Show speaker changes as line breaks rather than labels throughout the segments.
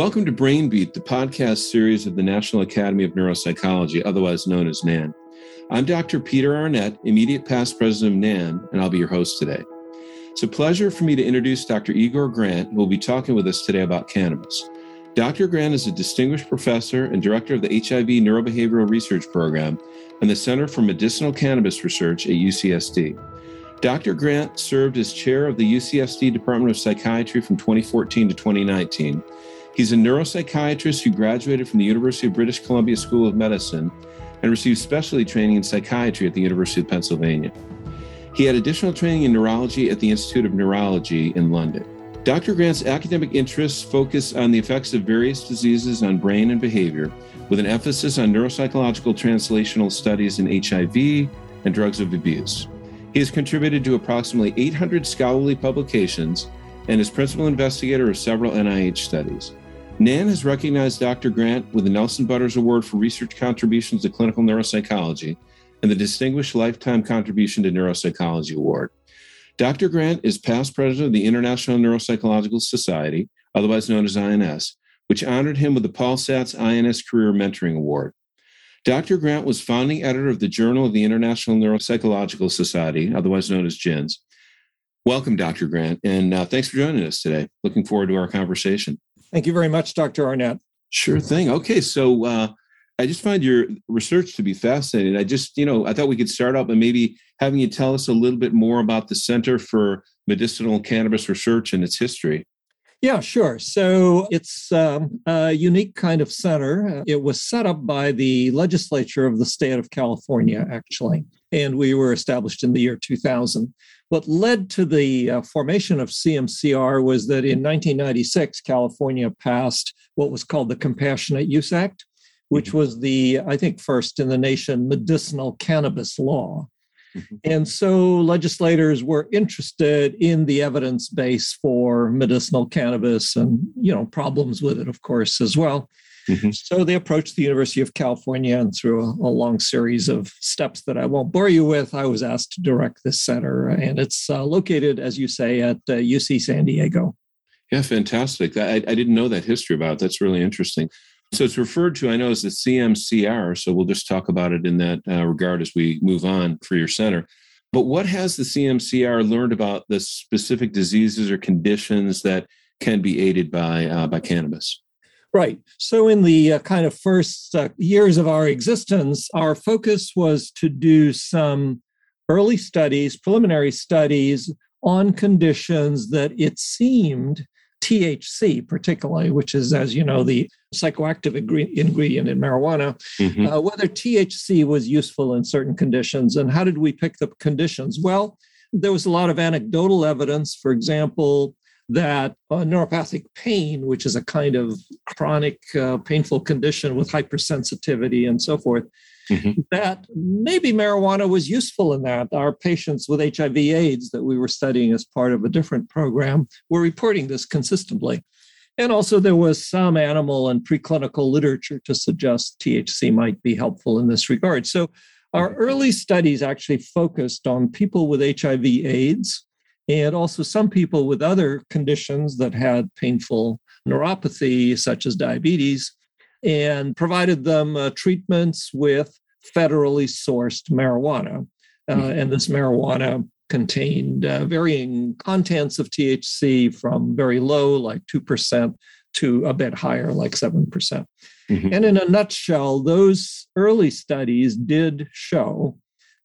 Welcome to Brainbeat, the podcast series of the National Academy of Neuropsychology, otherwise known as NAN. I'm Dr. Peter Arnett, immediate past president of NAN, and I'll be your host today. It's a pleasure for me to introduce Dr. Igor Grant, who will be talking with us today about cannabis. Dr. Grant is a distinguished professor and director of the HIV Neurobehavioral Research Program and the Center for Medicinal Cannabis Research at UCSD. Dr. Grant served as chair of the UCSD Department of Psychiatry from 2014 to 2019 He's a neuropsychiatrist who graduated from the University of British Columbia School of Medicine and received specialty training in psychiatry at the University of Pennsylvania. He had additional training in neurology at the Institute of Neurology in London. Dr. Grant's academic interests focus on the effects of various diseases on brain and behavior, with an emphasis on neuropsychological translational studies in HIV and drugs of abuse. He has contributed to approximately 800 scholarly publications and is principal investigator of several NIH studies. NAN has recognized Dr. Grant with the Nelson Butters Award for Research Contributions to Clinical Neuropsychology and the Distinguished Lifetime Contribution to Neuropsychology Award. Dr. Grant is past president of the International Neuropsychological Society, otherwise known as INS, which honored him with the Paul Satz INS Career Mentoring Award. Dr. Grant was founding editor of the Journal of the International Neuropsychological Society, otherwise known as JINS. Welcome, Dr. Grant, and uh, thanks for joining us today. Looking forward to our conversation.
Thank you very much, Dr. Arnett.
Sure thing. Okay, so uh, I just find your research to be fascinating. I just, you know, I thought we could start out by maybe having you tell us a little bit more about the Center for Medicinal Cannabis Research and its history.
Yeah, sure. So it's um, a unique kind of center. It was set up by the legislature of the state of California, actually, and we were established in the year 2000. What led to the uh, formation of CMCR was that in 1996, California passed what was called the Compassionate Use Act, which mm-hmm. was the, I think, first in the nation medicinal cannabis law. Mm-hmm. And so legislators were interested in the evidence base for medicinal cannabis and, you know, problems with it, of course, as well. Mm-hmm. So they approached the University of California, and through a, a, long series of steps that I won't bore you with, I was asked to direct this center. And it's uh, located, as you say, at uh, UC San Diego.
Yeah, fantastic. I, I didn't know that history about it. That's really interesting. So it's referred to, I know, as the CMCR. So we'll just talk about it in that uh, regard as we move on for your center. But what has the CMCR learned about the specific diseases or conditions that can be aided by uh, by cannabis?
Right. So, in the uh, kind of first uh, years of our existence, our focus was to do some early studies, preliminary studies on conditions that it seemed THC, particularly, which is, as you know, the psychoactive ingredient in marijuana, mm-hmm. uh, whether THC was useful in certain conditions. And how did we pick the conditions? Well, there was a lot of anecdotal evidence. For example, that uh, neuropathic pain, which is a kind of chronic uh, painful condition with hypersensitivity and so forth, mm-hmm. that maybe marijuana was useful in that. Our patients with HIV AIDS that we were studying as part of a different program were reporting this consistently. And also, there was some animal and preclinical literature to suggest THC might be helpful in this regard. So, our mm-hmm. early studies actually focused on people with HIV AIDS and also some people with other conditions that had painful neuropathy, such as diabetes, and provided them uh, treatments with federally sourced marijuana. Uh, mm-hmm. and this marijuana contained uh, varying contents of THC from very low, like 2%, to a bit higher, like 7%. Mm-hmm. And in a nutshell, those early studies did show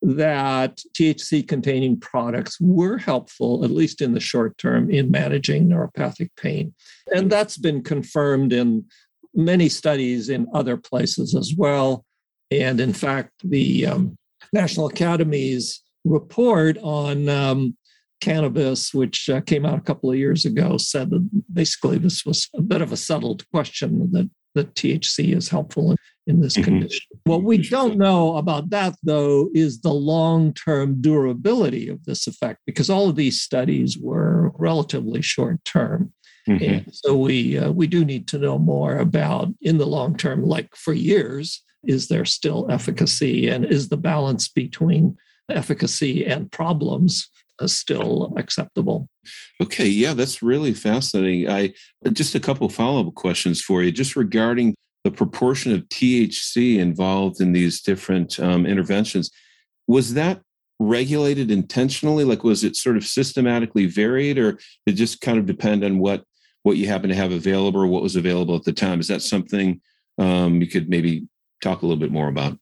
that THC containing products were helpful, at least in the short term, in managing neuropathic pain. And that's been confirmed in many studies in other places as well. And in fact, the um, National Academy's report on um, cannabis, which uh, came out a couple of years ago, said that basically this was a bit of a settled question that, that THC is helpful in, this mm-hmm. condition. What we don't know about that, though, is the long term durability of this effect, because all of these studies were relatively short term. Mm-hmm. And so we uh, we do need to know more about in the long term, like for years, is there still efficacy, and is the balance between efficacy and problems uh, still acceptable.
Okay, yeah, that's really fascinating. I just a couple follow-up questions for you, just regarding the proportion of THC involved in these different um, interventions. Was that regulated intentionally? Like, was it sort of systematically varied, or it just kind of depend on what what you happen to have available or what was available at the time? Is that something um, you could maybe talk a little bit more about?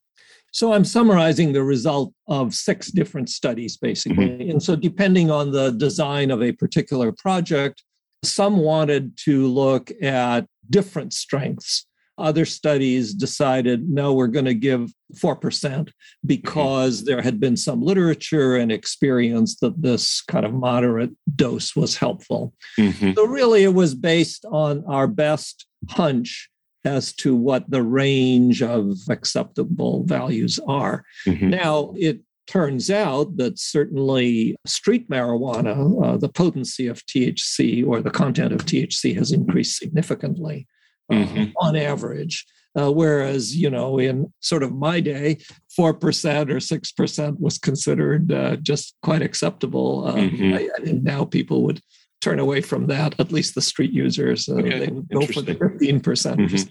So I'm summarizing the result of six different studies, basically. Mm-hmm. And so, depending on the design of a particular project, some wanted to look at different strengths. Other studies decided, no, we're going to give 4% because mm-hmm. there had been some literature and experience that this kind of moderate dose was helpful. Mm-hmm. So, really, it was based on our best hunch as to what the range of acceptable values are. Mm-hmm. Now, it turns out that certainly street marijuana, uh, the potency of THC or the content of THC has increased significantly mm-hmm. on average. Uh, whereas, you know, in sort of my day, 4% or 6% was considered uh, just quite acceptable. Um, mm-hmm. I, and now people would turn away from that, at least the street users. Uh, okay. They would go for the 15%. percent mm hmm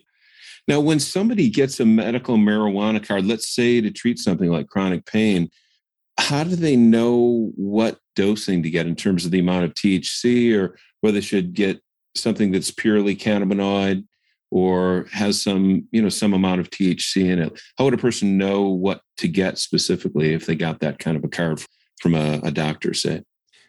Now, when somebody gets a medical marijuana card, let's say to treat something like chronic pain, how do they know what dosing to get in terms of the amount of THC or whether they should get something that's purely cannabinoid or has some, you know, some amount of THC in it? How would a person know what to get specifically if they got that kind of a card from a, a doctor, say?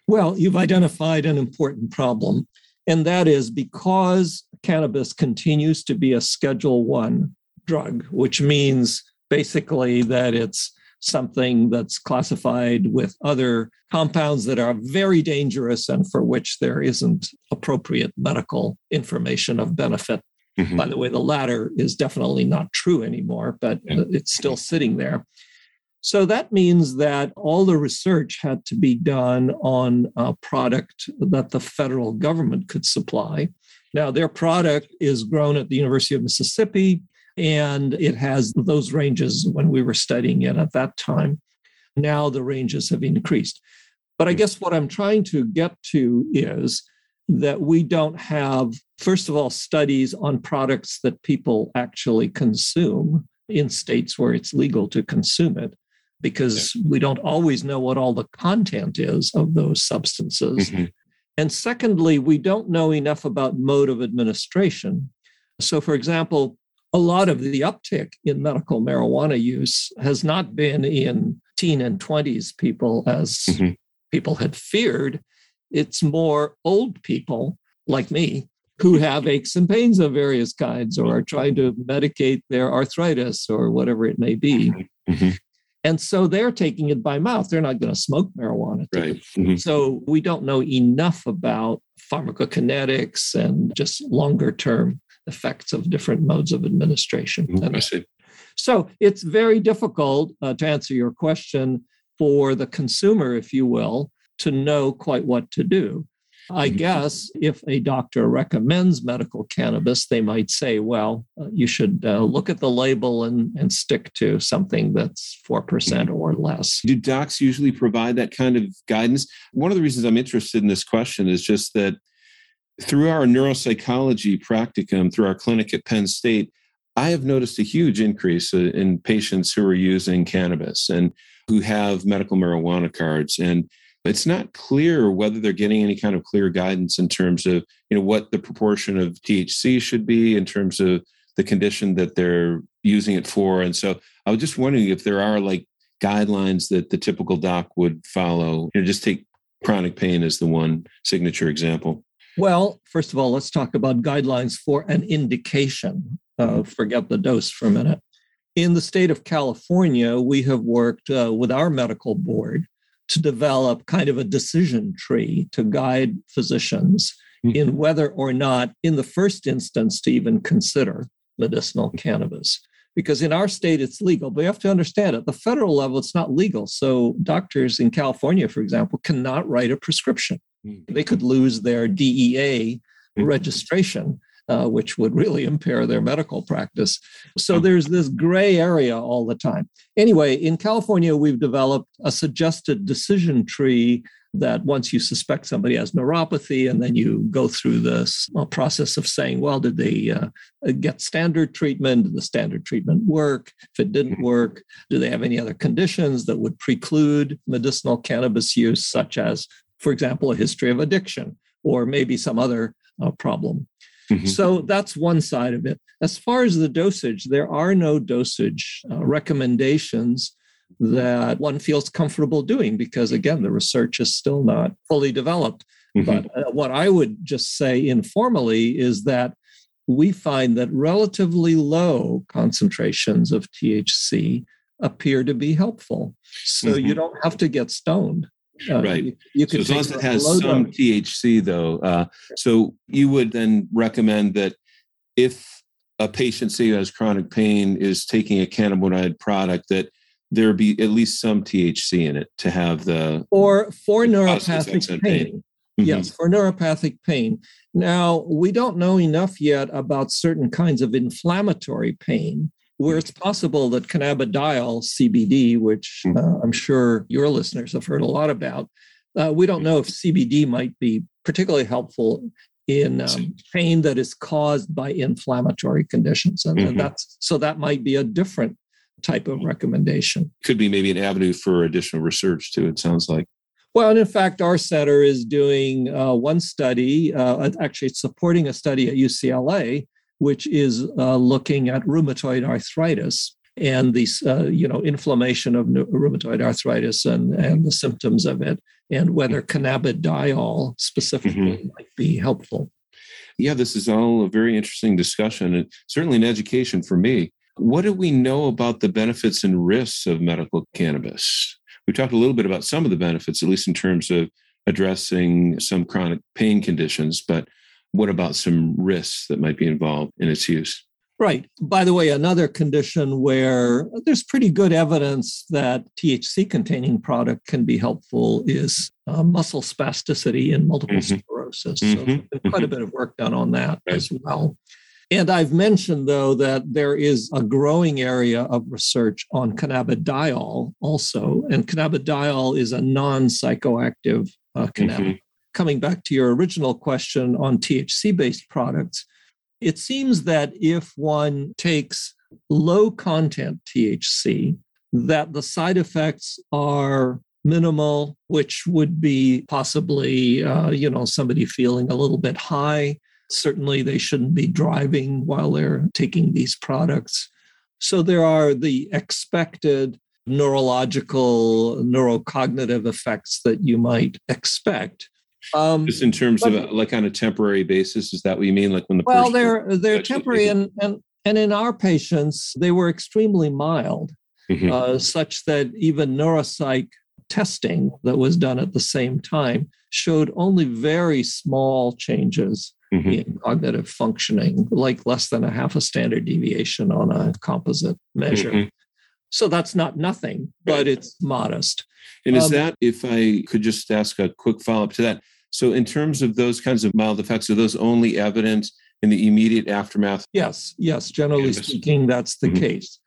Well, you've identified an important problem, and that is because cannabis continues to be a Schedule One drug, which means basically that it's something that's classified with other compounds that are very dangerous and for which there isn't appropriate medical information of benefit. Mm-hmm. By the way, the latter is definitely not true anymore, but it's still sitting there. So that means that all the research had to be done on a product that the federal government could supply. Now, their product is grown at the University of Mississippi, and it has those ranges when we were studying it at that time. Now the ranges have increased. But I guess what I'm trying to get to is that we don't have, first of all, studies on products that people actually consume in states where it's legal to consume it because we don't always know what all the content is of those substances. Mm-hmm. And secondly, we don't know enough about mode of administration. So, for example, a lot of the uptick in medical marijuana use has not been in teen and 20s people as mm-hmm. people had feared. It's more old people like me who have aches and pains of various kinds or are trying to medicate their arthritis or whatever it may be. Mm-hmm. And so they're taking it by mouth. They're not going to smoke marijuana.
Right. Mm-hmm.
So we don't know enough about pharmacokinetics and just longer term effects of different modes of administration.
Mm-hmm. I see.
So it's very difficult uh, to answer your question for the consumer, if you will, to know quite what to do. I mm-hmm. guess if a doctor recommends medical cannabis, they might say, well, uh, you should uh, look at the label and, and stick to something that's 4% mm-hmm. or less.
Do docs usually provide that kind of guidance? One of the reasons I'm interested in this question is just that through our neuropsychology practicum, through our clinic at Penn State, I have noticed a huge increase uh, in patients who are using cannabis and who have medical marijuana cards. And it's not clear whether they're getting any kind of clear guidance in terms of you know what the proportion of THC should be in terms of the condition that they're using it for. And so I was just wondering if there are like guidelines that the typical doc would follow. You know, just take chronic pain as the one signature example.
Well, first of all, let's talk about guidelines for an indication. Uh, forget the dose for a minute. In the state of California, we have worked uh, with our medical board to develop kind of a decision tree to guide physicians mm-hmm. in whether or not, in the first instance, to even consider medicinal cannabis. Because in our state, it's legal, but you have to understand at the federal level, it's not legal. So doctors in California, for example, cannot write a prescription. Mm-hmm. They could lose their DEA mm-hmm. registration. Uh, which would really impair their medical practice. So there's this gray area all the time. Anyway, in California, we've developed a suggested decision tree that once you suspect somebody has neuropathy, and then you go through this uh, process of saying, well, did they uh, get standard treatment? Did the standard treatment work? If it didn't mm-hmm. work, do they have any other conditions that would preclude medicinal cannabis use, such as, for example, a history of addiction or maybe some other uh, problem? Mm-hmm. So that's one side of it. As far as the dosage, there are no dosage uh, recommendations that one feels comfortable doing because, again, the research is still not fully developed. Mm-hmm. But uh, what I would just say informally is that we find that relatively low concentrations of THC appear to be helpful. So mm-hmm. you don't have to get stoned.
Uh, right. You, you so as long as it has some dose. THC, though, uh, so you would then recommend that if a patient, say, who has chronic pain, is taking a cannabinoid product, that there be at least some THC in it to have the
or for neuropathic pain. pain. Mm-hmm. Yes, for neuropathic pain. Now, we don't know enough yet about certain kinds of inflammatory pain where it's possible that cannabidiol CBD, which mm-hmm. uh, I'm sure your listeners have heard a lot about, uh, we don't know if CBD might be particularly helpful in um, pain that is caused by inflammatory conditions, and, mm-hmm. and that's so that might be a different type of recommendation.
Could be maybe an avenue for additional research too, it sounds like.
Well, and in fact, our center is doing uh, one study, uh, actually supporting a study at UCLA, which is uh, looking at rheumatoid arthritis and the uh, you know inflammation of rheumatoid arthritis and, and the symptoms of it, and whether cannabidiol specifically mm-hmm. might be helpful.
Yeah, this is all a very interesting discussion, and certainly an education for me. What do we know about the benefits and risks of medical cannabis? We talked a little bit about some of the benefits, at least in terms of addressing some chronic pain conditions, but what about some risks that might be involved in its use?
Right. By the way, another condition where there's pretty good evidence that THC containing product can be helpful is uh, muscle spasticity in multiple mm-hmm. sclerosis. Mm-hmm. So, quite a bit of work done on that right. as well. And I've mentioned, though, that there is a growing area of research on cannabidiol also. And cannabidiol is a non psychoactive uh, cannabinoid. Mm-hmm. Coming back to your original question on THC based products, it seems that if one takes low content THC, that the side effects are minimal, which would be possibly, uh, you know, somebody feeling a little bit high Certainly, they shouldn't be driving while they're taking these products. So, there are the expected neurological, neurocognitive effects that you might expect.
Um, Just in terms but, of like on a temporary basis, is that what you mean? Like when the
well, they're they're temporary, and, and and in our patients, they were extremely mild, mm-hmm. uh, such that even neuropsych testing that was done at the same time showed only very small changes mm-hmm. in cognitive functioning, like less than a half a standard deviation on a composite measure. Mm-hmm. So that's not nothing, but it's modest.
And is um, that, if I could just ask a quick follow up to that? So, in terms of those kinds of mild effects, are those only evident in the immediate aftermath?
Yes, yes. Generally cannabis? speaking, that's the mm-hmm. case.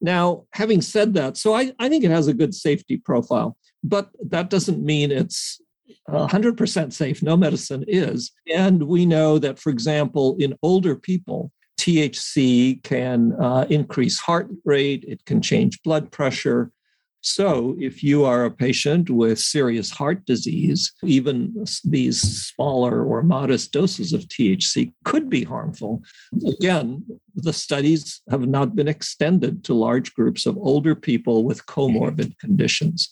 Now, having said that, so I, I think it has a good safety profile, but that doesn't mean it's 100% safe. No medicine is. And we know that, for example, in older people, THC can uh, increase heart rate, it can change blood pressure, so, if you are a patient with serious heart disease, even these smaller or modest doses of THC could be harmful. Again, the studies have not been extended to large groups of older people with comorbid conditions.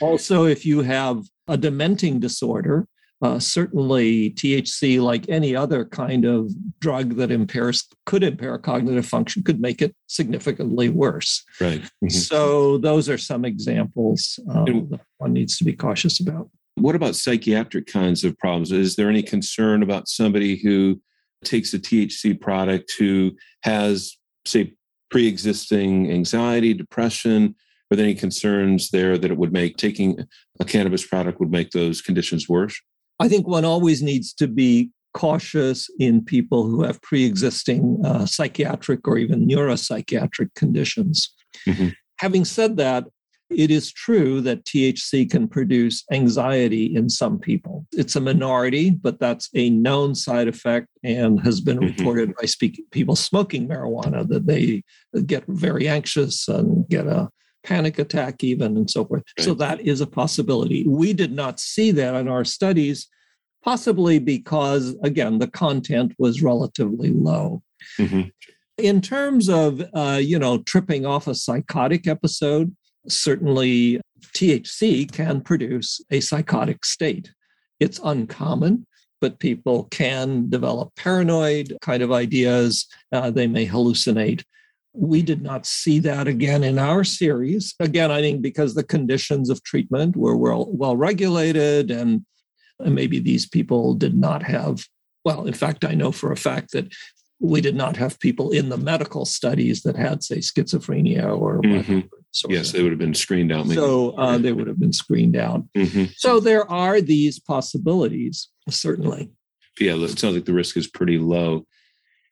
Also, if you have a dementing disorder, uh, certainly, THC, like any other kind of drug that impairs, could impair cognitive function, could make it significantly worse.
Right. Mm-hmm.
So, those are some examples um, that one needs to be cautious about.
What about psychiatric kinds of problems? Is there any concern about somebody who takes a THC product who has, say, pre existing anxiety, depression? Are there any concerns there that it would make taking a cannabis product would make those conditions worse?
I think one always needs to be cautious in people who have pre existing uh, psychiatric or even neuropsychiatric conditions. Mm-hmm. Having said that, it is true that THC can produce anxiety in some people. It's a minority, but that's a known side effect and has been mm-hmm. reported by speaking, people smoking marijuana that they get very anxious and get a panic attack, even and so forth. Right. So that is a possibility. We did not see that in our studies, possibly because, again, the content was relatively low. Mm-hmm. In terms of, uh, you know, tripping off a psychotic episode, certainly THC can produce a psychotic state. It's uncommon, but people can develop paranoid kind of ideas. Uh, they may hallucinate. We did not see that again in our series. Again, I think because the conditions of treatment were well, well regulated and, and maybe these people did not have well, in fact, I know for a fact that we did not have people in the medical studies that had, say, schizophrenia or mm-hmm.
yes, they would have been screened out.
Maybe. So uh, they would have been screened out. Mm-hmm. So there are these possibilities, certainly.
Yeah, it sounds like the risk is pretty low.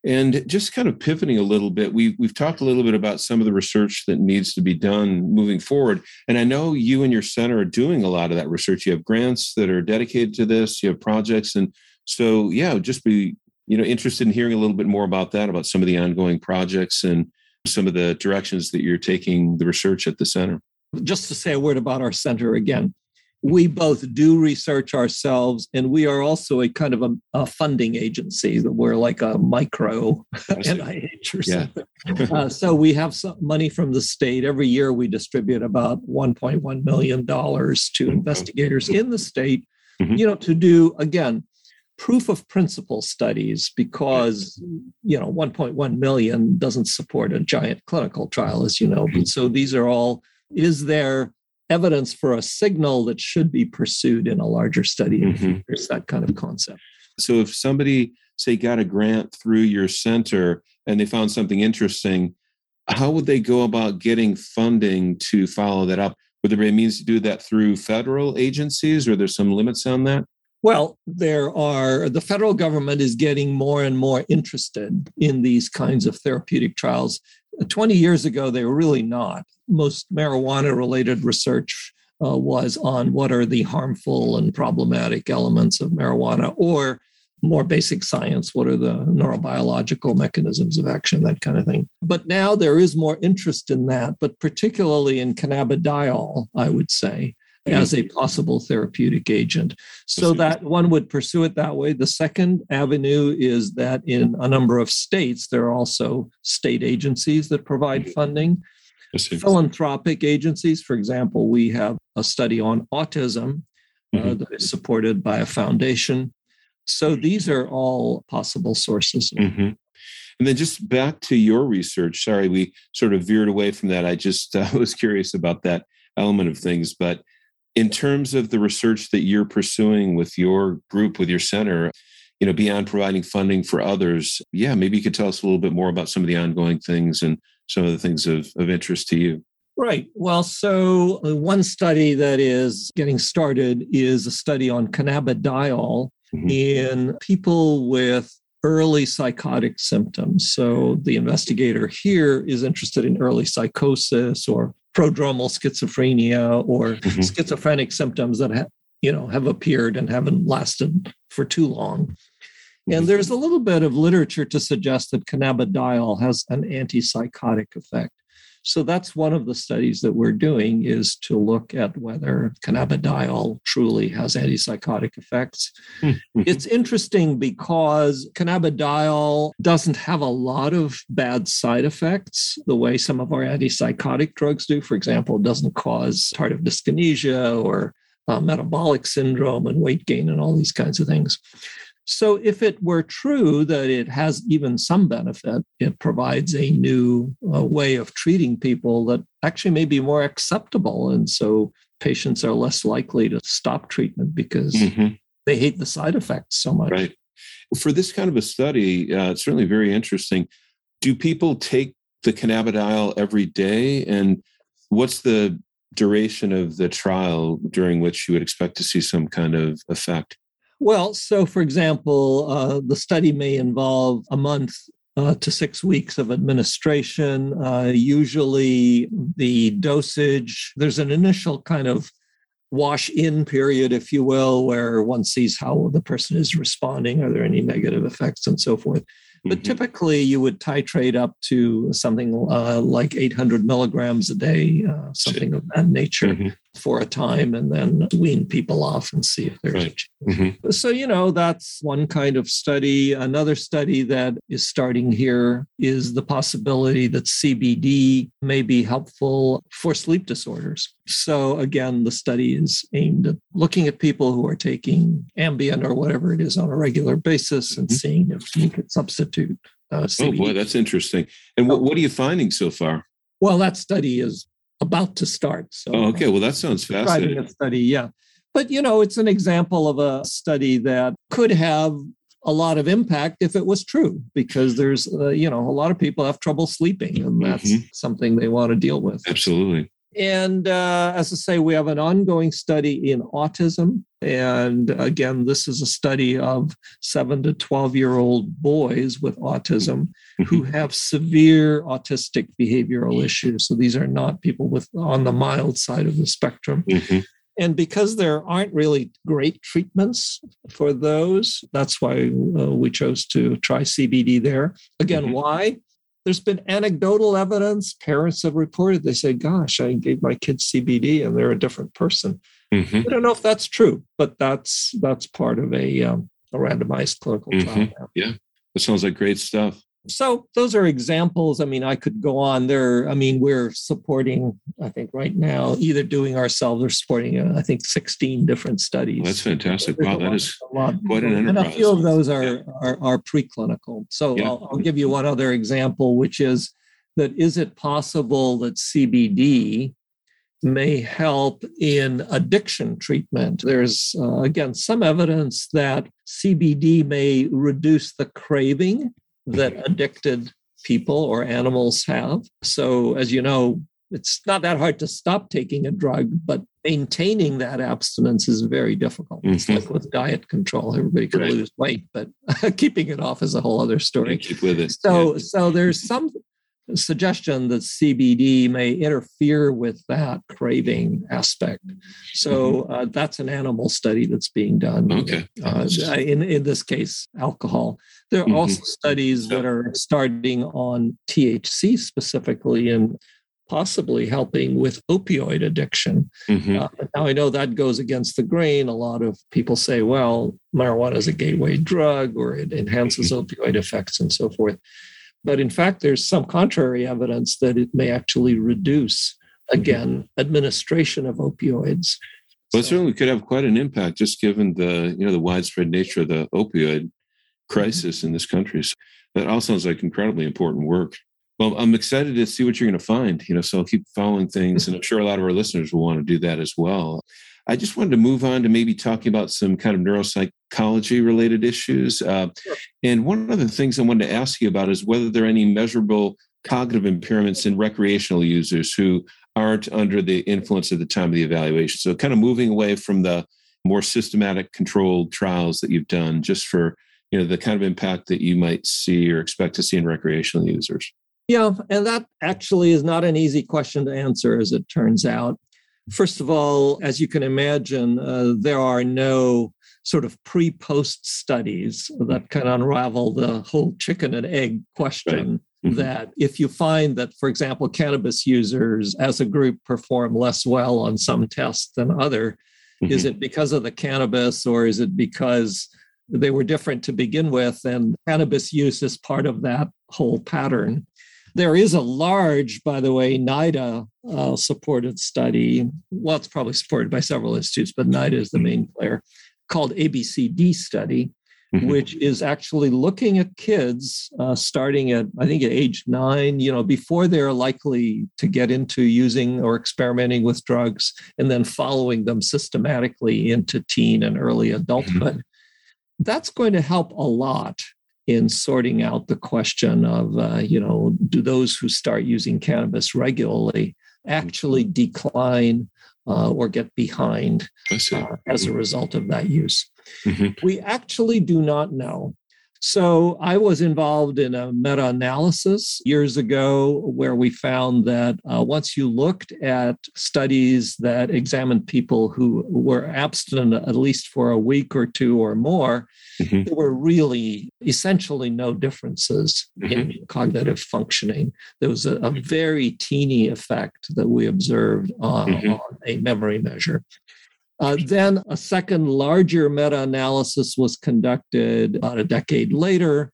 And just kind of pivoting a little bit, we've, we've talked a little bit about some of the research that needs to be done moving forward. And I know you and your center are doing a lot of that research. You have grants that are dedicated to this, you have projects. And so, yeah, just be you know interested in hearing a little bit more about that about some of the ongoing projects and some of the directions that you're taking the research at the center
just to say a word about our center again we both do research ourselves and we are also a kind of a, a funding agency that we're like a micro nih or something. Uh, so we have some money from the state. Every year we distribute about 1.1 million dollars to investigators in the state mm-hmm. you know to do again proof of principle studies because you know 1.1 million doesn't support a giant clinical trial as you know but so these are all is there evidence for a signal that should be pursued in a larger study mm-hmm. there's that kind of concept.
So if somebody say got a grant through your center and they found something interesting how would they go about getting funding to follow that up? Would there be a means to do that through federal agencies or there's some limits on that
well, there are, the federal government is getting more and more interested in these kinds of therapeutic trials. 20 years ago, they were really not. Most marijuana related research uh, was on what are the harmful and problematic elements of marijuana, or more basic science, what are the neurobiological mechanisms of action, that kind of thing. But now there is more interest in that, but particularly in cannabidiol, I would say as a possible therapeutic agent. So that one would pursue it that way. The second avenue is that in a number of states, there are also state agencies that provide mm-hmm. funding. Philanthropic agencies, for example, we have a study on autism uh, mm-hmm. that is supported by a foundation. So these are all possible sources. Mm-hmm.
And then just back to your research. Sorry, we sort of veered away from that. I just uh, was curious about that element of things. But in terms of the research that you're pursuing with your group, with your center, you know, beyond providing funding for others, yeah, maybe you could tell us a little bit more about some of the ongoing things and some of the things of, of interest to you.
Right. Well, so uh, one study that is getting started is a study on cannabidiol mm-hmm. in people with early psychotic symptoms. So the investigator here is interested in early psychosis or prodromal schizophrenia or mm-hmm. schizophrenic symptoms that have you know have appeared and haven't lasted for too long and mm-hmm. there's a little bit of literature to suggest that cannabidiol has an antipsychotic effect so that's one of the studies that we're doing is to look at whether cannabidiol truly has antipsychotic effects. Mm-hmm. It's interesting because cannabidiol doesn't have a lot of bad side effects the way some of our antipsychotic drugs do. For example, it doesn't cause tardive dyskinesia or uh, metabolic syndrome and weight gain and all these kinds of things. So, if it were true that it has even some benefit, it provides a new uh, way of treating people that actually may be more acceptable. And so patients are less likely to stop treatment because mm-hmm. they hate the side effects so much.
Right. For this kind of a study, uh, it's certainly very interesting. Do people take the cannabidiol every day? And what's the duration of the trial during which you would expect to see some kind of effect?
Well, so for example, uh, the study may involve a month uh, to six weeks of administration. Uh, usually, the dosage, there's an initial kind of wash in period, if you will, where one sees how the person is responding. Are there any negative effects and so forth? But mm-hmm. typically, you would titrate up to something uh, like 800 milligrams a day, uh, something of that nature, mm-hmm. For a time, and then wean people off and see if there's right. a change. Mm-hmm. So, you know, that's one kind of study. Another study that is starting here is the possibility that CBD may be helpful for sleep disorders. So, again, the study is aimed at looking at people who are taking Ambien or whatever it is on a regular basis and mm-hmm. seeing if you could substitute. Uh,
oh, boy, that's interesting. And what, what are you finding so far?
Well, that study is about to start. So,
oh, okay. Well, that sounds fascinating.
A study, yeah. But, you know, it's an example of a study that could have a lot of impact if it was true, because there's, uh, you know, a lot of people have trouble sleeping, and that's mm-hmm. something they want to deal with.
Absolutely.
And uh, as I say, we have an ongoing study in autism. And again, this is a study of seven to 12 year old boys with autism who mm-hmm. have severe autistic behavioral issues. So these are not people with on the mild side of the spectrum. Mm-hmm. And because there aren't really great treatments for those, that's why uh, we chose to try CBD there. Again, mm-hmm. why? There's been anecdotal evidence. Parents have reported, they say, Gosh, I gave my kids CBD and they're a different person. Mm-hmm. I don't know if that's true, but that's that's part of a, um, a randomized clinical mm-hmm. trial.
Yeah, that sounds like great stuff
so those are examples. I mean, I could go on there. I mean, we're supporting, I think right now, either doing ourselves or supporting, uh, I think, 16 different studies.
that's fantastic. There's wow, that lot, is quite an enterprise.
And a few of those are, yeah. are, are, preclinical. So yeah. I'll, I'll give you one other example, which is that is it possible that CBD may help in addiction treatment. There's, uh, again, some evidence that CBD may reduce the craving that addicted people or animals have. So, as you know, it's not that hard to stop taking a drug, but maintaining that abstinence is very difficult. Mm-hmm. It's like with diet control; everybody can right. lose weight, but keeping it off is a whole other story.
Keep with it.
So, yeah. so there's some suggestion that CBD may interfere with that craving aspect. So mm-hmm. uh, that's an animal study that's being done.
Okay.
Uh, in in this case, alcohol. There are mm-hmm. also studies that are starting on THC specifically and possibly helping with opioid addiction. Mm-hmm. Uh, now I know that goes against the grain. A lot of people say, well, marijuana is a gateway drug or it enhances mm-hmm. opioid effects and so forth. But in fact, there's some contrary evidence that it may actually reduce, again, administration of opioids.
Well, so, certainly could have quite an impact, just given the you know the widespread nature of the opioid mm-hmm. crisis mm-hmm. in this country. So that all sounds like incredibly important work. Well, I'm excited to see what you're going to find. You know, so I'll keep following things, and I'm sure a lot of our listeners will want to do that as well. I just wanted to move on to maybe talking about some kind of neuropsychology related issues. Uh, sure. And one of the things I wanted to ask you about is whether there are any measurable cognitive impairments in recreational users who aren't under the influence at the time of the evaluation. So, kind of moving away from the more systematic controlled trials that you've done, just for you know the kind of impact that you might see or expect to see in recreational users.
Yeah, and that actually is not an easy question to answer, as it turns out. First of all, as you can imagine, uh, there are no sort of pre post studies that can unravel the whole chicken and egg question. Right. Mm-hmm. That if you find that, for example, cannabis users as a group perform less well on some tests than other, mm-hmm. is it because of the cannabis or is it because they were different to begin with and cannabis use is part of that whole pattern? There is a large, by the way, NIDA uh, supported study. Well, it's probably supported by several institutes, but NIDA is the main player, called ABCD study, mm-hmm. which is actually looking at kids uh, starting at, I think, at age nine, you know, before they're likely to get into using or experimenting with drugs, and then following them systematically into teen and early adulthood. Mm-hmm. That's going to help a lot in sorting out the question of, uh, you know, do those who start using cannabis regularly actually decline uh, or get behind uh, as a result of that use. Mm-hmm. We actually do not know. So I was involved in a meta analysis years ago where we found that uh, once you looked at studies that examined people who were abstinent at least for a week or two or more, mm-hmm. there were really essentially no differences mm-hmm. in cognitive functioning. There was a, a, very teeny effect that we observed on, mm-hmm. on a memory measure. Uh, then a second larger meta analysis was conducted about a decade later.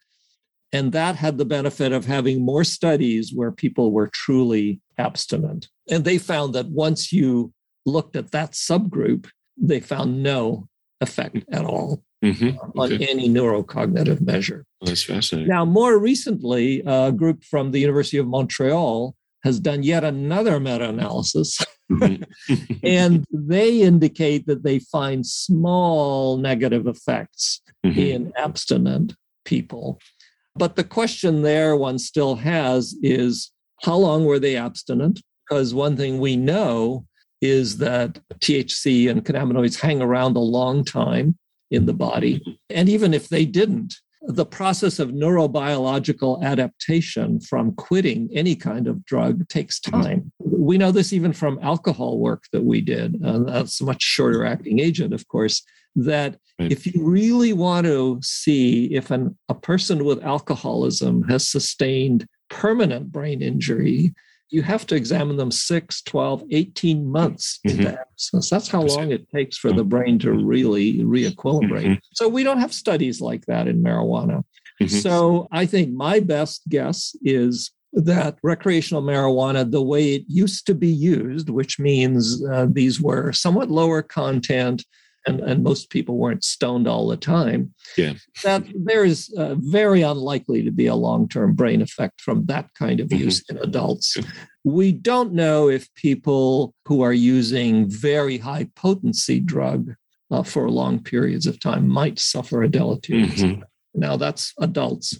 And that had the benefit of having more studies where people were truly abstinent. And they found that once you looked at that subgroup, they found no effect at all mm-hmm. on okay. any neurocognitive measure.
Well, that's fascinating.
Now, more recently, a group from the University of Montreal has done yet another meta analysis. And they indicate that they find small negative effects mm-hmm. in abstinent people. But the question there one still has is how long were they abstinent? Because one thing we know is that THC and cannabinoids hang around a long time in the body. Mm-hmm. And even if they didn't, the process of neurobiological adaptation from quitting any kind of drug takes mm-hmm. time. We know this even from alcohol work that we did. Uh, that's a much shorter acting agent, of course. That right. if you really want to see if an, a person with alcoholism has sustained permanent brain injury, you have to examine them 6, 12, 18 months mm-hmm. absence. That's how long it takes for the brain to really re-equilibrate. Mm-hmm. So we don't have studies like that in marijuana. Mm-hmm. So I think my best guess is that recreational marijuana, the way it used to be used, which means uh, these were somewhat lower content, and, and most people weren't stoned all the time.
Yeah.
That there is uh, very unlikely to be a long term brain effect from that kind of mm-hmm. use in adults. We don't know if people who are using very high potency drug uh, for long periods of time might suffer a deleterious mm-hmm. Now, that's adults.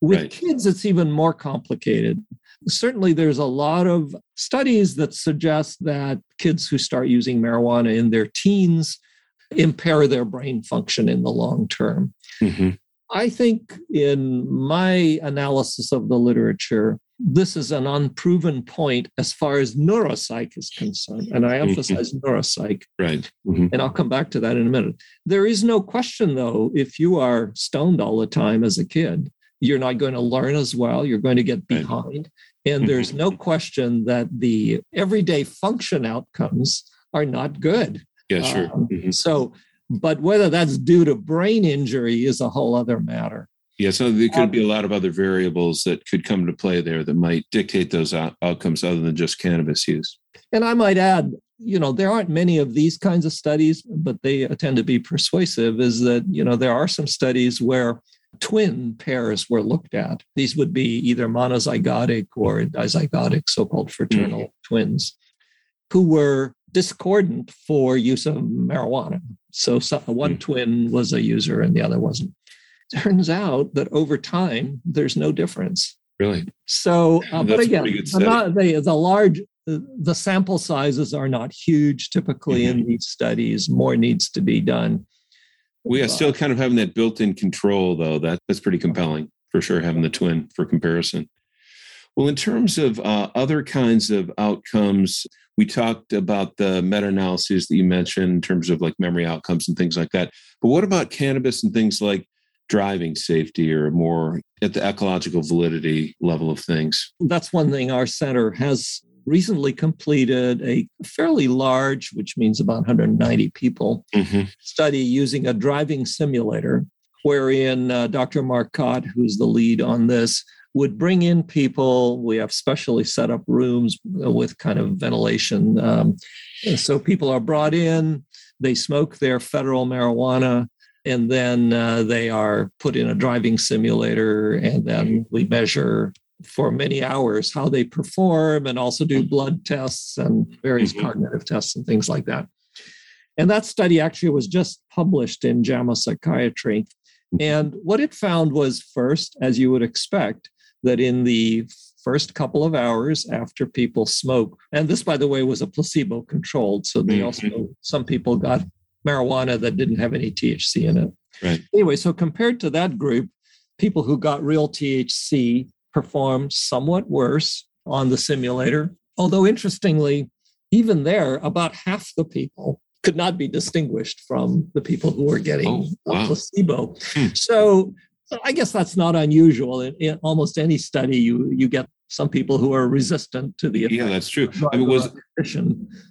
With right. kids, it's even more complicated. Certainly, there's a lot of studies that suggest that kids who start using marijuana in their teens impair their brain function in the long term. Mm-hmm. I think in my analysis of the literature, this is an unproven point as far as neuropsych is concerned. And I mm-hmm. emphasize mm-hmm. neuropsych.
Right.
Mm-hmm. And I'll come back to that in a minute. There is no question, though, if you are stoned all the time as a kid, you're not going to learn as well. You're going to get behind. Right. And there's mm-hmm. no question that the everyday function outcomes are not good.
Yeah, sure. Um,
mm-hmm. So, but whether that's due to brain injury is a whole other matter.
Yeah, so there could um, be a lot of other variables that could come to play there that might dictate those out- outcomes other than just cannabis use.
And I might add, you know, there aren't many of these kinds of studies, but they tend to be persuasive. Is that, you know, there are some studies where twin pairs were looked at. These would be either monozygotic or dizygotic, so called fraternal mm-hmm. twins, who were discordant for use of marijuana. So, so one mm. twin was a user and the other wasn't. Turns out that over time, there's no difference.
Really?
So, uh, but again, not, the, the large, the sample sizes are not huge typically mm-hmm. in these studies. More needs to be done.
We are still kind of having that built-in control, though. That that's pretty compelling for sure. Having the twin for comparison. Well, in terms of uh, other kinds of outcomes, we talked about the meta analyses that you mentioned in terms of like memory outcomes and things like that. But what about cannabis and things like driving safety or more at the ecological validity level of things?
That's one thing our center has recently completed a fairly large, which means about 190 people, mm-hmm. study using a driving simulator, wherein uh, Dr. Marcotte, who's the lead on this, would bring in people. We have specially set up rooms with kind of ventilation. Um, so people are brought in, they smoke their federal marijuana, and then uh, they are put in a driving simulator, and then we measure for many hours how they perform and also do blood tests and various mm-hmm. cognitive tests and things like that. And that study actually was just published in JAMA Psychiatry. Mm-hmm. And what it found was first, as you would expect, that in the first couple of hours after people smoke. And this, by the way, was a placebo controlled. So they mm-hmm. also, some people got marijuana that didn't have any THC in it.
Right.
Anyway, so compared to that group, people who got real THC performed somewhat worse on the simulator. Although interestingly, even there, about half the people could not be distinguished from the people who were getting oh, wow. a placebo. Hmm. So I guess that's not unusual. In, in, almost any study, you you get some people who are resistant to the
yeah, that's true. I mean, was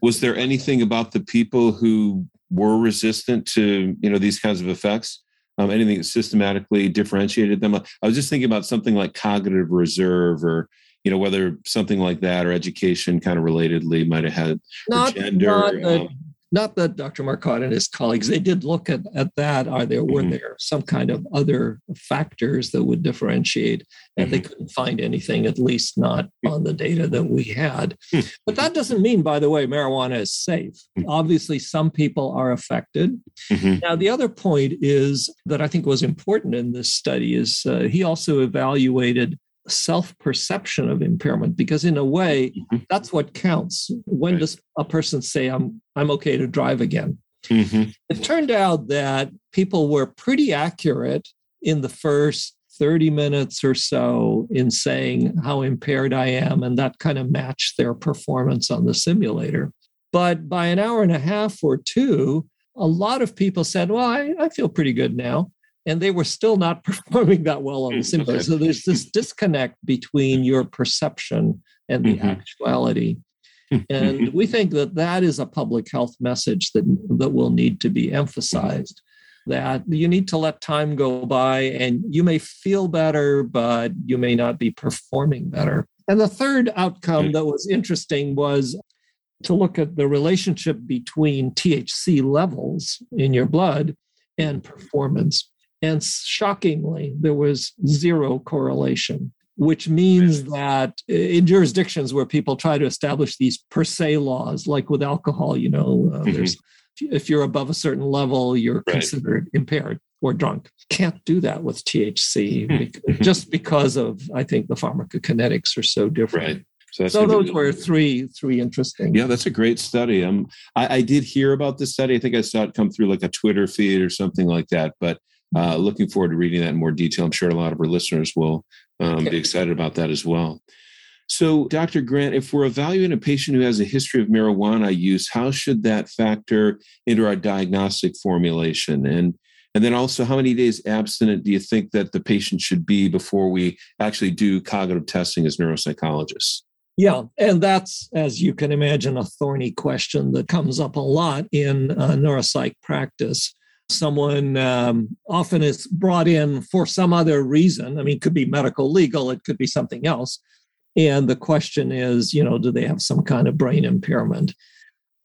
was there anything about the people who were resistant to you know these kinds of effects? Um, anything that systematically differentiated them? I was just thinking about something like cognitive reserve or you know whether something like that or education kind of relatedly might have had
not, gender. Not um, not that Dr. Marcotte and his colleagues, they did look at, at that. Are there were mm-hmm. there some kind of other factors that would differentiate? And mm-hmm. they couldn't find anything, at least not mm. on the data that we had. Mm-hmm. But that doesn't mean, by the way, marijuana is safe. Mm. Obviously, some people are affected. Mm-hmm. Now, the other point is that I think was important in this study is uh, he also evaluated self perception of impairment because in a way mm-hmm. that's what counts when right. does a person say i'm i'm okay to drive again mm-hmm. it turned out that people were pretty accurate in the first 30 minutes or so in saying how impaired i am and that kind of matched their performance on the simulator but by an hour and a half or two a lot of people said well i, I feel pretty good now and they were still not performing that well on the hmm, simulator. So there's this disconnect between your perception and the mm-hmm. actuality. and we think that that is a public health message that, that will need to be mm-hmm. emphasized that you need to let time go by and you may feel better but you may not be performing better and the third outcome that was interesting was to look at the relationship between THC levels in your blood and performance. And shockingly, there was zero correlation, which means that in jurisdictions where people try to establish these per se laws, like with alcohol, you know, uh, mm-hmm. there's if you're above a certain level, you're right. considered impaired or drunk. Can't do that with THC mm-hmm. just because of I think the pharmacokinetics are so different.
Right.
So, so those were three three interesting.
Yeah, that's a great study. Um, I, I, did hear about this study. I think I saw it come through like a Twitter feed or something like that. But uh, looking forward to reading that in more detail. I'm sure a lot of our listeners will um, be excited about that as well. So, Dr. Grant, if we're evaluating a patient who has a history of marijuana use, how should that factor into our diagnostic formulation? And and then also, how many days abstinent do you think that the patient should be before we actually do cognitive testing as neuropsychologists?
Yeah, and that's, as you can imagine, a thorny question that comes up a lot in uh, neuropsych practice someone um, often is brought in for some other reason. I mean, it could be medical, legal, it could be something else. And the question is, you know, do they have some kind of brain impairment?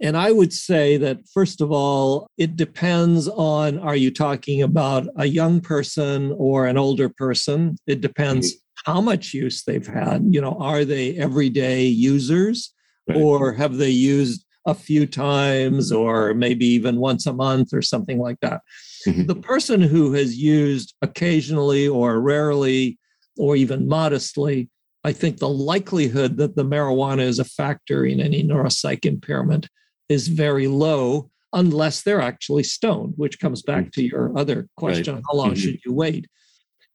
And I would say that, first of all, it depends on are you talking about a young person or an older person? It depends mm-hmm. how much use they've had. You know, are they everyday users right. or have they used a few times or maybe even once a month or something like that. Mm-hmm. The person who has used occasionally or rarely or even modestly, I think the likelihood that the marijuana is a factor in any neuropsych impairment is very low unless they're actually stoned, which comes back to your other question right. how long mm-hmm. should you wait?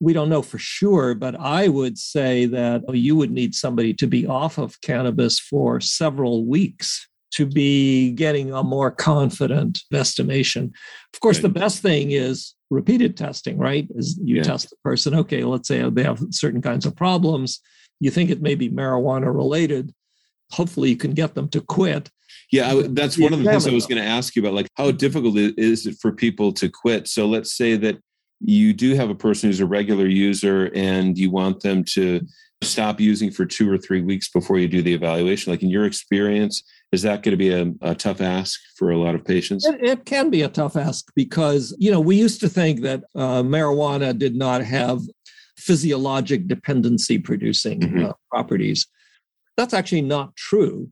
We don't know for sure, but I would say that you would need somebody to be off of cannabis for several weeks to be getting a more confident estimation. Of course, right. the best thing is repeated testing, right? Is you yeah. test the person, okay, let's say they have certain kinds of problems. You think it may be marijuana related. Hopefully, you can get them to quit.
Yeah, I, that's one of the things I was going to ask you about. Like, how difficult is it for people to quit? So, let's say that you do have a person who's a regular user and you want them to stop using for two or three weeks before you do the evaluation. Like, in your experience, is that going to be a, a tough ask for a lot of patients?
It, it, can be a tough ask because, you know, we used to think that uh, marijuana did not have physiologic dependency producing mm-hmm. uh, properties. That's actually not true.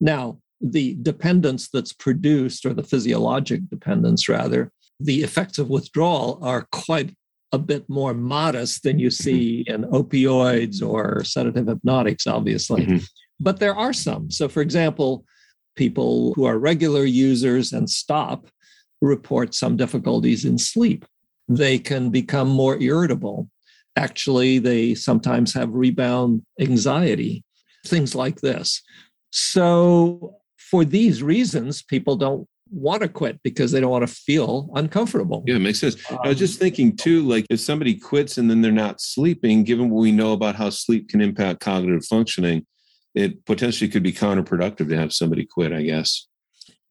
Now, the dependence that's produced, or the physiologic dependence rather, the effects of withdrawal are quite a bit more modest than you see in opioids or sedative hypnotics, obviously. Mm-hmm. But there are some. So, for example, people who are regular users and stop report some difficulties in sleep. They can become more irritable. Actually, they sometimes have rebound anxiety, things like this. So, for these reasons, people don't want to quit because they don't want to feel uncomfortable.
Yeah, it makes sense. Um, I was just thinking too, like if somebody quits and then they're not sleeping, given what we know about how sleep can impact cognitive functioning, it potentially could be counterproductive to have somebody quit, I guess.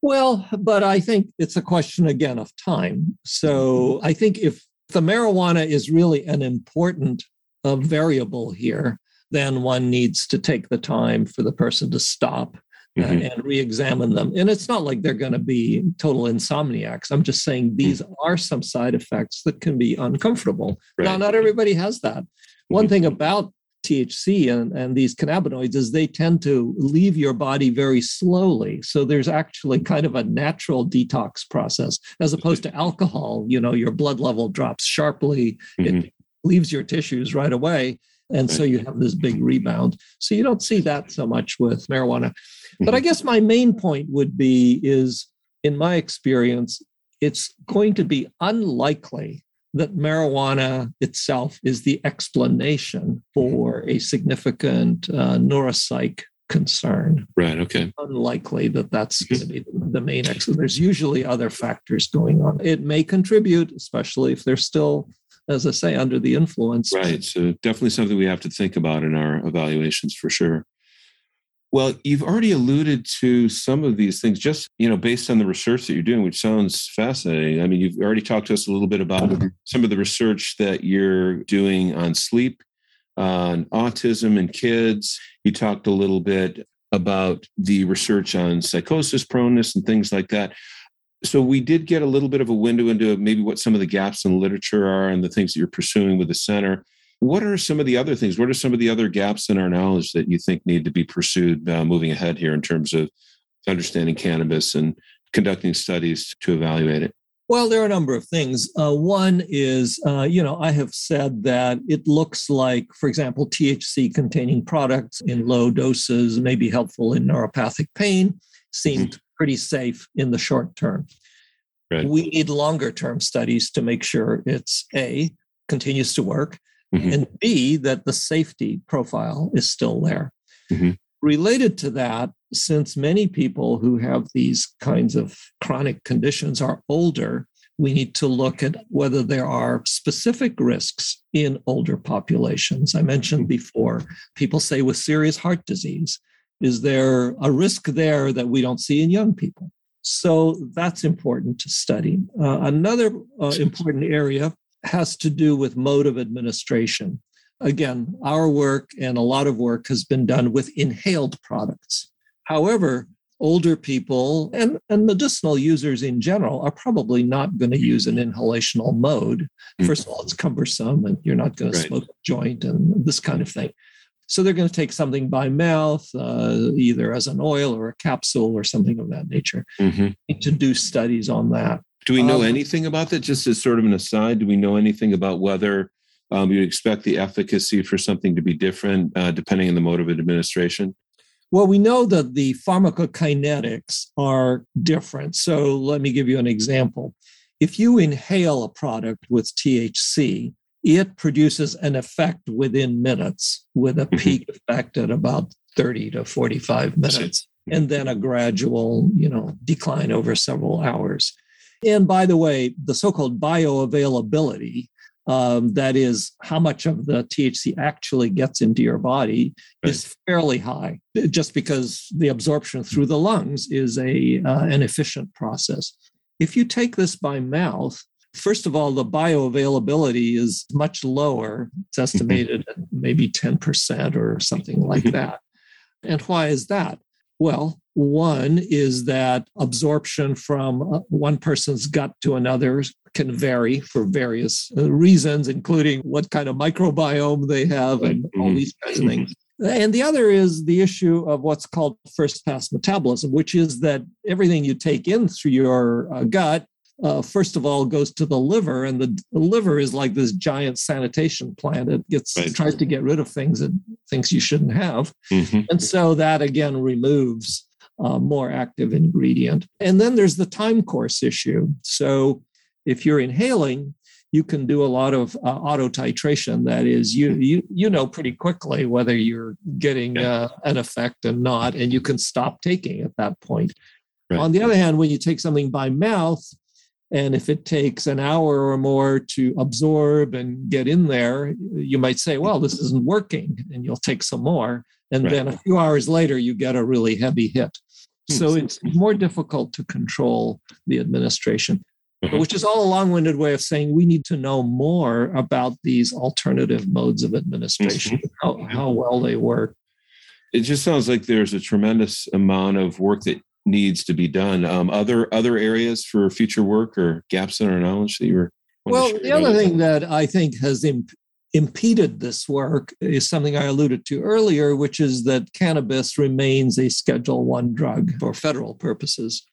Well, but I think it's a question again of time. So mm-hmm. I think if the marijuana is really an important uh, variable here, then one needs to take the time for the person to stop uh, mm-hmm. and re-examine them. And it's not like they're going to be total insomniacs. I'm just saying these mm-hmm. are some side effects that can be uncomfortable. Right. Now, not everybody has that. One mm-hmm. thing about THC and, and these cannabinoids is they tend to leave your body very slowly. So there's actually kind of a natural detox process as opposed to alcohol. You know, your blood level drops sharply, mm-hmm. it leaves your tissues right away. And so you have this big rebound. So you don't see that so much with marijuana. But I mm-hmm. guess my main point would be is in my experience, it's going to be unlikely that marijuana itself is the explanation for a significant uh, neuropsych concern.
Right. Okay.
Unlikely that that's mm-hmm. going to be the main explanation. There's usually other factors going on. It may contribute, especially if they're still, as I say, under the influence.
Right. So definitely something we have to think about in our evaluations for sure. Well, you've already alluded to some of these things, just you know, based on the research that you're doing, which sounds fascinating. I mean, you've already talked to us a little bit about mm-hmm. some of the research that you're doing on sleep, on autism in kids. You talked a little bit about the research on psychosis proneness and things like that. So we did get a little bit of a window into maybe what some of the gaps in literature are and the things that you're pursuing with the center. What are some of the other things? What are some of the other gaps in our knowledge that you think need to be pursued uh, moving ahead here in terms of understanding cannabis and conducting studies to evaluate it?
Well, there are a number of things. Uh, one is, uh, you know, I have said that it looks like, for example, THC containing products in low doses may be helpful in neuropathic pain, seemed mm-hmm. pretty safe in the short term. Right. We need longer term studies to make sure it's A, continues to work, mm-hmm. and B, that the safety profile is still there. Mm-hmm. Related to that, since many people who have these kinds of chronic conditions are older, we need to look at whether there are specific risks in older populations. I mentioned mm-hmm. before, people say with serious heart disease, is there a risk there that we don't see in young people? So that's important to study. Uh, another uh, important area has to do with mode of administration. Again, our work and a lot of work has been done with inhaled products. However, older people and, and medicinal users in general are probably not going to use an inhalational mode. First of all, it's cumbersome and you're not going right. to smoke a joint and this kind of thing. So they're going to take something by mouth, uh, either as an oil or a capsule or something of that nature. Mm-hmm. To do studies on that.
Do we know um, anything about that? Just as sort of an aside, do we know anything about whether um, you expect the efficacy for something to be different uh, depending on the mode of administration?
Well, we know that the pharmacokinetics are different. So let me give you an example. If you inhale a product with THC, it produces an effect within minutes with a mm-hmm. peak effect at about 30 to 45 minutes and then a gradual, you know, decline over several hours. And by the way, the so called bioavailability, um, that is how much of the THC actually gets into your body, right. is fairly high, just because the absorption through the lungs is a uh, an efficient process. If you take this by mouth, First of all, the bioavailability is much lower. It's mm-hmm. estimated at maybe 10% or something like mm-hmm. that. And why is that? Well, one is that absorption from uh, one person's gut to another can vary for various uh, reasons, including what kind of microbiome they have and all mm-hmm. these kinds of things. And the other is the issue of what's called first pass metabolism, which is that everything you take in through your uh, gut uh, first of all goes to the liver, and the, the, liver is like this giant sanitation plant. It gets right. tries to get rid of things it thinks you shouldn't have, mm-hmm. and so that again removes a more active ingredient. And then there's the time course issue. So if you're inhaling, you can do a lot of uh, auto titration. That is, you you you know pretty quickly whether you're getting uh, an effect or not, and you can stop taking at that point. Right. On the other hand, when you take something by mouth, and if it takes an hour or more to absorb and get in there, you might say, well, this isn't working, and you'll take some more. And right. then a few hours later, you get a really heavy hit. Hmm. So it's more difficult to control the administration, mm-hmm. which is all a long winded way of saying we need to know more about these alternative modes of administration, mm-hmm. how, how well they work.
It just sounds like there's a tremendous amount of work that needs to be done. Um, other other areas for future work or gaps in our knowledge that you were.
Well, the other thing that I think has imp- impeded this work is something I alluded to earlier, which is that cannabis remains a Schedule One drug for federal purposes.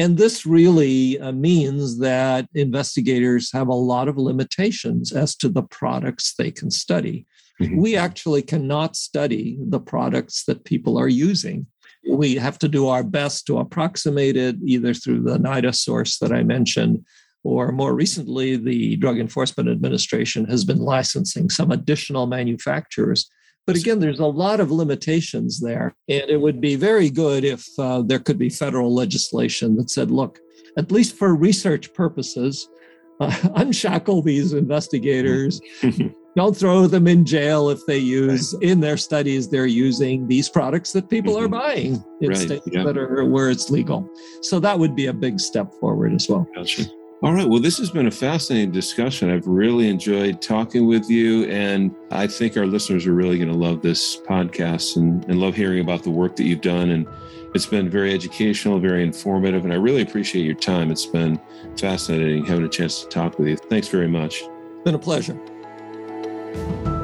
And this really uh, means that investigators have a lot of limitations as to the products they can study. Mm-hmm. We actually cannot study the products that people are using we have to do our best to approximate it either through the NIDA source that I mentioned, or more recently, the Drug Enforcement Administration has been licensing some additional manufacturers. But again, there's a lot of limitations there. And it would be very good if uh, there could be federal legislation that said, look, at least for research purposes, uh, unshackle these investigators, don't throw them in jail if they use right. in their studies they're using these products that people mm-hmm. are buying in right. states yeah. that are where it's legal so that would be a big step forward as well
gotcha. all right well this has been a fascinating discussion i've really enjoyed talking with you and i think our listeners are really going to love this podcast and, and love hearing about the work that you've done and it's been very educational very informative and i really appreciate your time it's been fascinating having a chance to talk with you thanks very much
it's been a pleasure Thank you.